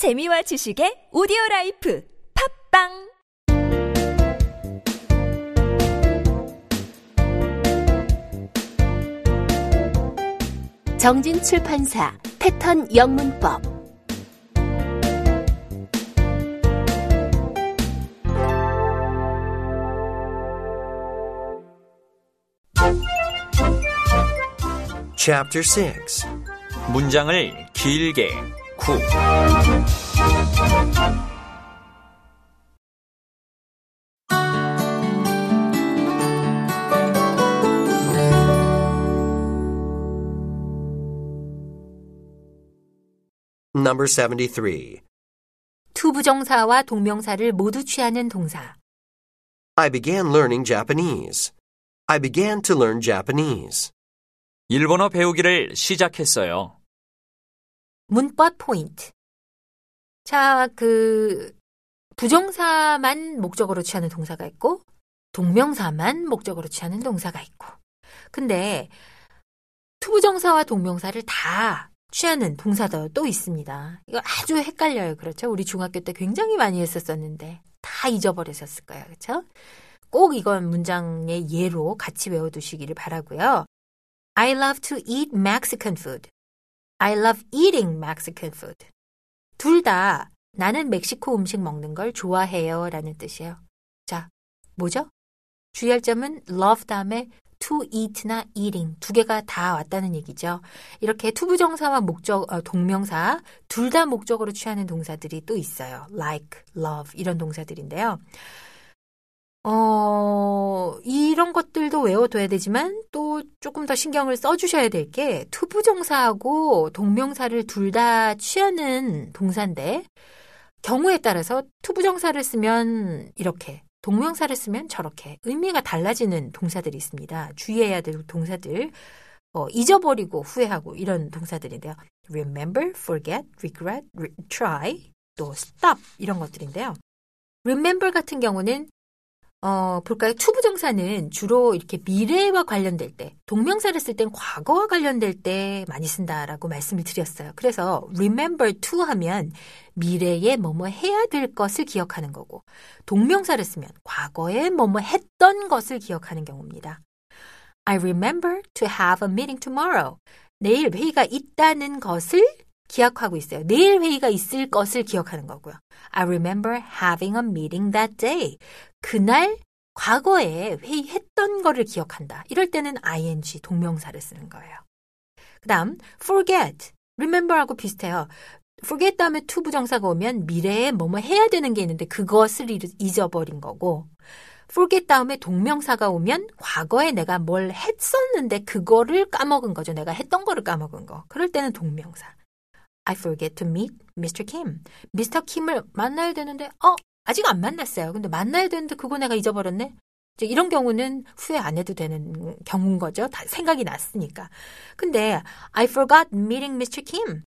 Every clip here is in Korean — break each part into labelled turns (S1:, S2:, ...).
S1: 재미와 지식의 오디오 라이프 팝빵!
S2: 정진 출판사 패턴 영문법.
S3: Chapter 6
S4: 문장을 길게 구
S3: Number 73
S2: 투부정사와 동명사를 모두 취하는 동사
S3: I began learning Japanese. I began to learn Japanese.
S4: 일본어 배우기를 시작했어요.
S2: 문법 포인트 자, to부정사만 목적으로 취하는 동사가 있고 동명사만 목적으로 취하는 동사가 있고 근데 to부정사와 동명사를 다 취하는 동사도 또 있습니다. 이거 아주 헷갈려요. 그렇죠? 우리 중학교 때 굉장히 많이 했었었는데 다 잊어버리셨을 거예요. 그렇죠? 꼭 이건 문장의 예로 같이 외워두시기를 바라고요. I love to eat Mexican food. I love eating Mexican food. 둘 다 나는 멕시코 음식 먹는 걸 좋아해요 라는 뜻이에요. 자, 뭐죠? 주의할 점은 love 다음에 to eat나 eating 두 개가 다 왔다는 얘기죠. 이렇게 to부정사와 목적, 어, 동명사 둘 다 목적으로 취하는 동사들이 또 있어요. like, love 이런 동사들인데요. 어, 이런 것들도 외워둬야 되지만 또 조금 더 신경을 써주셔야 될 게 to부정사하고 동명사를 둘 다 취하는 동사인데 경우에 따라서 to부정사를 쓰면 이렇게 동명사를 쓰면 저렇게 의미가 달라지는 동사들이 있습니다. 주의해야 될 동사들 어, 잊어버리고 후회하고 이런 동사들인데요. remember, forget, regret, re- try, 또 stop 이런 것들인데요. remember 같은 경우는 어, 볼까요? 투부정사는 주로 이렇게 미래와 관련될 때, 동명사를 쓸 땐 과거와 관련될 때 많이 쓴다라고 말씀을 드렸어요. 그래서 remember to 하면 미래에 뭐뭐 해야 될 것을 기억하는 거고, 동명사를 쓰면 과거에 뭐뭐 했던 것을 기억하는 경우입니다. I remember to have a meeting tomorrow. 내일 회의가 있다는 것을 기억하고 있어요. 내일 회의가 있을 것을 기억하는 거고요. I remember having a meeting that day. 그날 과거에 회의했던 거를 기억한다. 이럴 때는 ing 동명사를 쓰는 거예요. 그 다음 forget, remember하고 비슷해요. forget 다음에 to 부정사가 오면 미래에 뭐뭐 해야 되는 게 있는데 그것을 잊- 잊어버린 거고 forget 다음에 동명사가 오면 과거에 내가 뭘 했었는데 그거를 까먹은 거죠. 내가 했던 거를 까먹은 거. 그럴 때는 동명사. I forget to meet Mr. Kim. Mr. Kim을 만나야 되는데, 어, 아직 안 만났어요. 근데 만나야 되는데 그거 내가 잊어버렸네? 이런 경우는 후회 안 해도 되는 경우인 거죠. 다 생각이 났으니까. 근데 I forgot meeting Mr. Kim.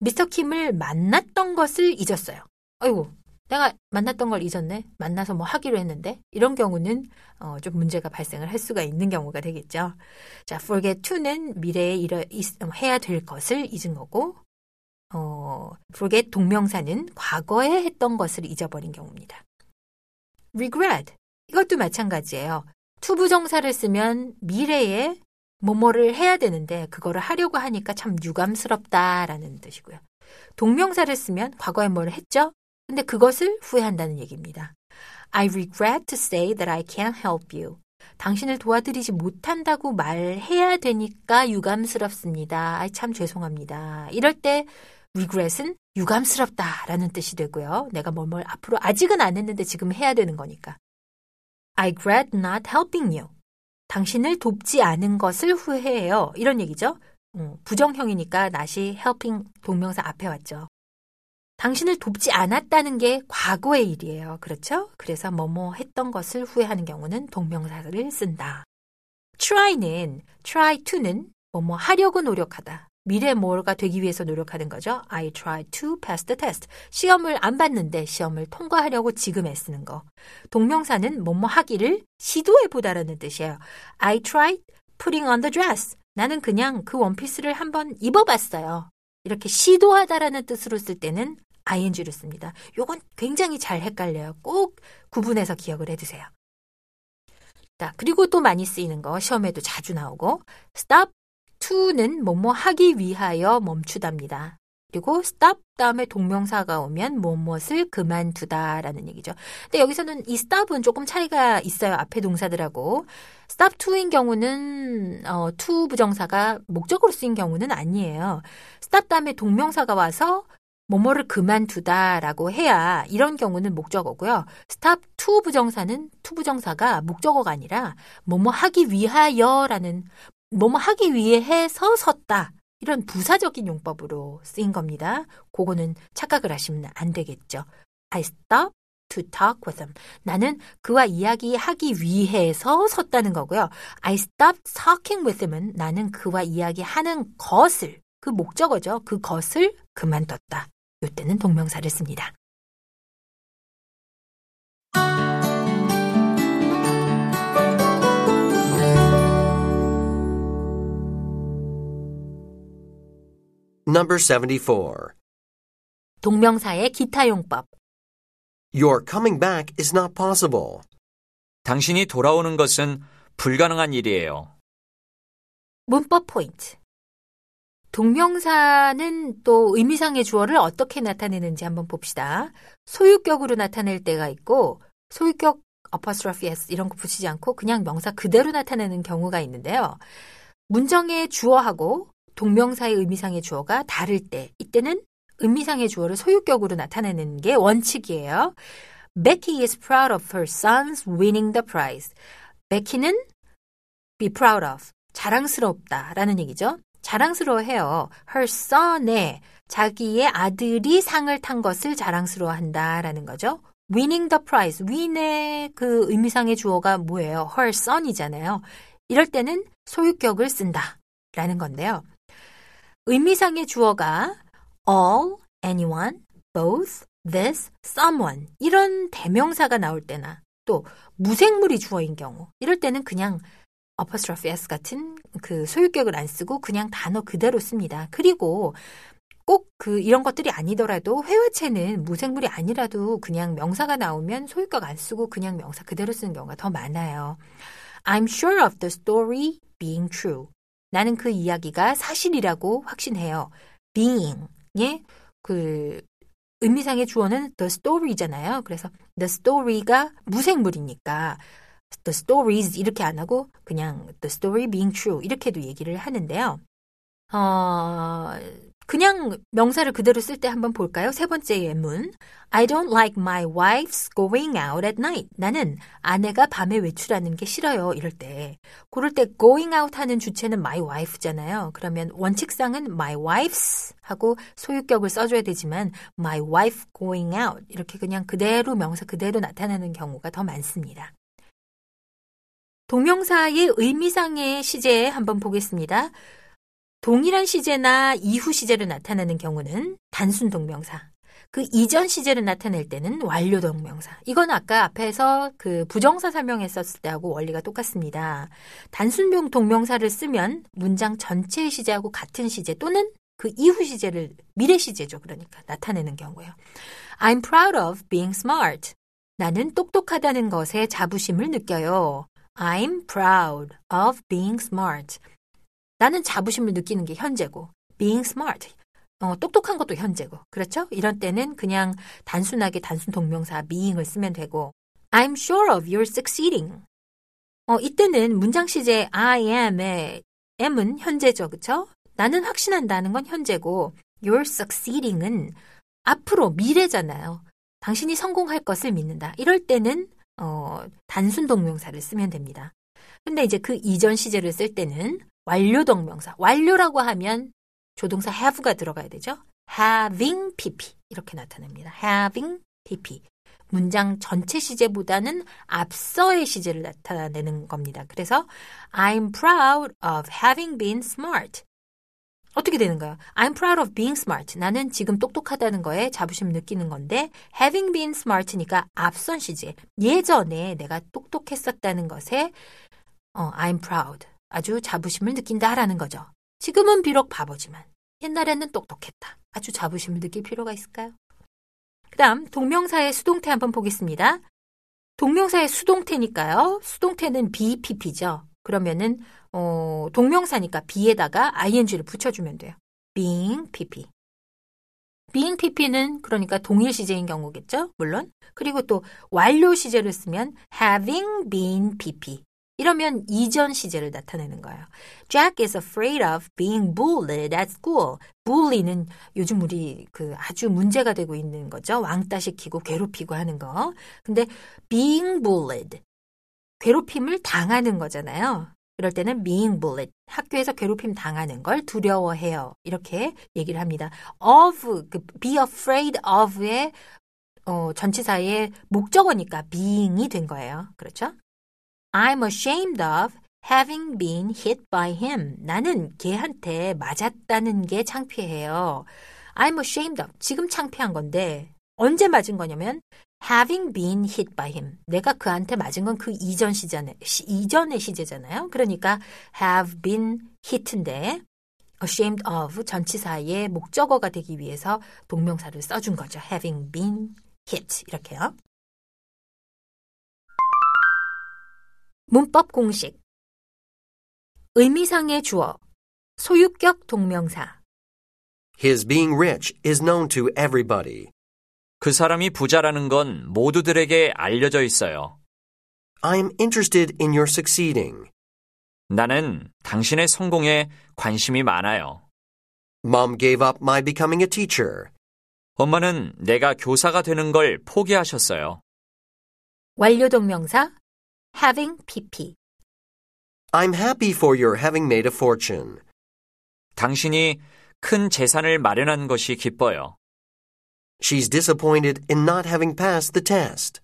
S2: Mr. Kim을 만났던 것을 잊었어요. 아이고, 내가 만났던 걸 잊었네. 만나서 뭐 하기로 했는데. 이런 경우는 어, 좀 문제가 발생을 할 수가 있는 경우가 되겠죠. 자, forget to는 미래에 이러, 있- 해야 될 것을 잊은 거고, 어, forget 동명사는 과거에 했던 것을 잊어버린 경우입니다. regret 이것도 마찬가지예요. to부정사를 쓰면 미래에 뭐뭐를 해야 되는데 그거를 하려고 하니까 참 유감스럽다라는 뜻이고요. 동명사를 쓰면 과거에 뭘 했죠? 근데 그것을 후회한다는 얘기입니다. I regret to say that I can't help you. 당신을 도와드리지 못한다고 말해야 되니까 유감스럽습니다. 참 죄송합니다. 이럴 때 regret은 유감스럽다라는 뜻이 되고요. 내가 뭘, 뭘 앞으로 아직은 안 했는데 지금 해야 되는 거니까. I regret not helping you. 당신을 돕지 않은 것을 후회해요. 이런 얘기죠. 음, 부정형이니까 not이 helping 동명사 앞에 왔죠. 당신을 돕지 않았다는 게 과거의 일이에요. 그렇죠? 그래서 뭐뭐 했던 것을 후회하는 경우는 동명사를 쓴다. try는, try to는 뭐뭐 하려고 노력하다. 미래 뭐가 되기 위해서 노력하는 거죠. I try to pass the test. 시험을 안 봤는데 시험을 통과하려고 지금 애쓰는 거. 동명사는 뭐뭐 하기를 시도해 보다라는 뜻이에요. I tried putting on the dress. 나는 그냥 그 원피스를 한번 입어봤어요. 이렇게 시도하다라는 뜻으로 쓸 때는 ing를 씁니다. 요건 굉장히 잘 헷갈려요. 꼭 구분해서 기억을 해두세요. 자, 그리고 또 많이 쓰이는 거 시험에도 자주 나오고 stop to는 뭐뭐 하기 위하여 멈추답니다. 그리고 stop 다음에 동명사가 오면 무엇을 그만두다라는 얘기죠. 근데 여기서는 이 stop은 조금 차이가 있어요. 앞에 동사들하고. stop to인 경우는 어, to 부정사가 목적으로 쓰인 경우는 아니에요. stop 다음에 동명사가 와서 뭐뭐를 그만두다라고 해야 이런 경우는 목적어고요. stop to 부정사는 to 부정사가 목적어가 아니라 뭐뭐 하기 위하여라는 뭐뭐 하기 위해서 섰다. 이런 부사적인 용법으로 쓰인 겁니다. 그거는 착각을 하시면 안 되겠죠. I stop to talk with him. 나는 그와 이야기하기 위해서 섰다는 거고요. I stopped talking with him은 나는 그와 이야기하는 것을 그 목적어죠. 그 것을 그만뒀다. 이때는 동명사를 씁니다.
S3: Number 74.
S2: 동명사의 기타 용법.
S3: Your coming back is not possible.
S4: 당신이 돌아오는 것은 불가능한 일이에요.
S2: 문법 포인트. 동명사는 또 의미상의 주어를 어떻게 나타내는지 한번 봅시다. 소유격으로 나타낼 때가 있고 소유격 apostrophe s 이런 거 붙이지 않고 그냥 명사 그대로 나타내는 경우가 있는데요. 문정의 주어하고 동명사의 의미상의 주어가 다를 때 이때는 의미상의 주어를 소유격으로 나타내는 게 원칙이에요. Becky is proud of her sons winning the prize. Becky는 be proud of, 자랑스럽다라는 얘기죠. 자랑스러워해요. Her son의 자기의 아들이 상을 탄 것을 자랑스러워한다라는 거죠. winning the prize. win의 그 의미상의 주어가 뭐예요? her son이잖아요. 이럴 때는 소유격을 쓴다라는 건데요. 의미상의 주어가 all, anyone, both, this, someone 이런 대명사가 나올 때나 또 무생물이 주어인 경우 이럴 때는 그냥 apostrophe s 같은 그 소유격을 안 쓰고 그냥 단어 그대로 씁니다. 그리고 꼭 그 이런 것들이 아니더라도 회화체는 무생물이 아니라도 그냥 명사가 나오면 소유격 안 쓰고 그냥 명사 그대로 쓰는 경우가 더 많아요. I'm sure of the story being true. 나는 그 이야기가 사실이라고 확신해요. being의 그 의미상의 주어는 the story잖아요. 그래서 the story가 무생물이니까 the stories 이렇게 안 하고 그냥 the story being true 이렇게도 얘기를 하는데요. 어, 그냥 명사를 그대로 쓸 때 한번 볼까요? 세 번째 예문. I don't like my wife's going out at night. 나는 아내가 밤에 외출하는 게 싫어요. 이럴 때. 그럴 때 going out 하는 주체는 my wife잖아요. 그러면 원칙상은 my wife's 하고 소유격을 써줘야 되지만 my wife going out 이렇게 그냥 그대로 명사 그대로 나타나는 경우가 더 많습니다. 동명사의 의미상의 시제 한번 보겠습니다. 동일한 시제나 이후 시제를 나타내는 경우는 단순 동명사. 그 이전 시제를 나타낼 때는 완료 동명사. 이건 아까 앞에서 그 부정사 설명했었을 때하고 원리가 똑같습니다. 단순 동명사를 쓰면 문장 전체의 시제하고 같은 시제 또는 그 이후 시제를 미래 시제죠. 그러니까 나타내는 경우예요. I'm proud of being smart. 나는 똑똑하다는 것에 자부심을 느껴요. I'm proud of being smart. 나는 자부심을 느끼는 게 현재고, being smart. 어, 똑똑한 것도 현재고. 그렇죠? 이런 때는 그냥 단순하게 단순 동명사 being을 쓰면 되고, I'm sure of you're succeeding. 어, 이때는 문장 시제 I am의 am은 현재죠. 그쵸? 나는 확신한다는 건 현재고, you're succeeding은 앞으로 미래잖아요. 당신이 성공할 것을 믿는다. 이럴 때는 어, 단순 동명사를 쓰면 됩니다. 근데 이제 그 이전 시제를 쓸 때는 완료 동명사. 완료라고 하면 조동사 have가 들어가야 되죠. having pp 이렇게 나타납니다. having pp. 문장 전체 시제보다는 앞서의 시제를 나타내는 겁니다. 그래서 I'm proud of having been smart. 어떻게 되는가요? I'm proud of being smart. 나는 지금 똑똑하다는 거에 자부심 느끼는 건데 having been smart니까 앞선 시제. 예전에 내가 똑똑했었다는 것에 어, I'm proud. 아주 자부심을 느낀다라는 거죠. 지금은 비록 바보지만 옛날에는 똑똑했다. 아주 자부심을 느낄 필요가 있을까요? 다음 동명사의 수동태 한번 보겠습니다. 동명사의 수동태니까요. 수동태는 BPP죠. 그러면은 어, 동명사니까 be에다가 ing를 붙여주면 돼요. being PP. being PP는 그러니까 동일 시제인 경우겠죠. 물론. 그리고 또 완료 시제를 쓰면 having been PP. 이러면 이전 시제를 나타내는 거예요. Jack is afraid of being bullied at school. bully는 요즘 우리 그 아주 문제가 되고 있는 거죠. 왕따시키고 괴롭히고 하는 거. 근데 being bullied. 괴롭힘을 당하는 거잖아요. 이럴 때는 being bullied. 학교에서 괴롭힘 당하는 걸 두려워해요. 이렇게 얘기를 합니다. of, 그 be afraid of의 어, 전치사의 목적어니까 being이 된 거예요. 그렇죠? I'm ashamed of having been hit by him. 나는 걔한테 맞았다는 게 창피해요. I'm ashamed of. 지금 창피한 건데 언제 맞은 거냐면 having been hit by him. 내가 그한테 맞은 건 그 이전 시전에 시, 이전의 시제잖아요. 그러니까 have been hit인데 ashamed of 전치사의 목적어가 되기 위해서 동명사를 써준 거죠. having been hit 이렇게요. 문법 공식 의미상의 주어 소유격 동명사
S3: His being rich is known to everybody.
S4: 그 사람이 부자라는 건 모두들에게 알려져 있어요.
S3: I'm interested in your succeeding.
S4: 나는 당신의 성공에 관심이 많아요.
S3: Mom gave up my becoming a teacher.
S4: 엄마는 내가 교사가 되는 걸 포기하셨어요.
S2: 완료 동명사 having pp
S3: I'm happy for your having made a fortune.
S4: 당신이 큰 재산을 마련한 것이 기뻐요.
S3: She's disappointed in not having passed the test.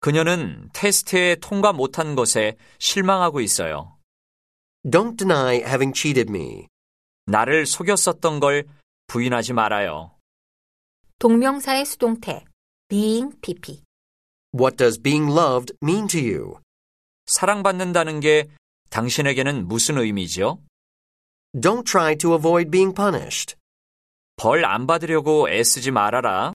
S4: 그녀는 테스트에 통과 못한 것에 실망하고 있어요.
S3: Don't deny having cheated me.
S4: 나를 속였었던 걸 부인하지 말아요.
S2: 동명사의 수동태 being pp
S3: What does being loved mean to you?
S4: 사랑받는다는 게 당신에게는 무슨 의미죠?
S3: Don't try to avoid being punished.
S4: 벌 안 받으려고 애쓰지 말아라.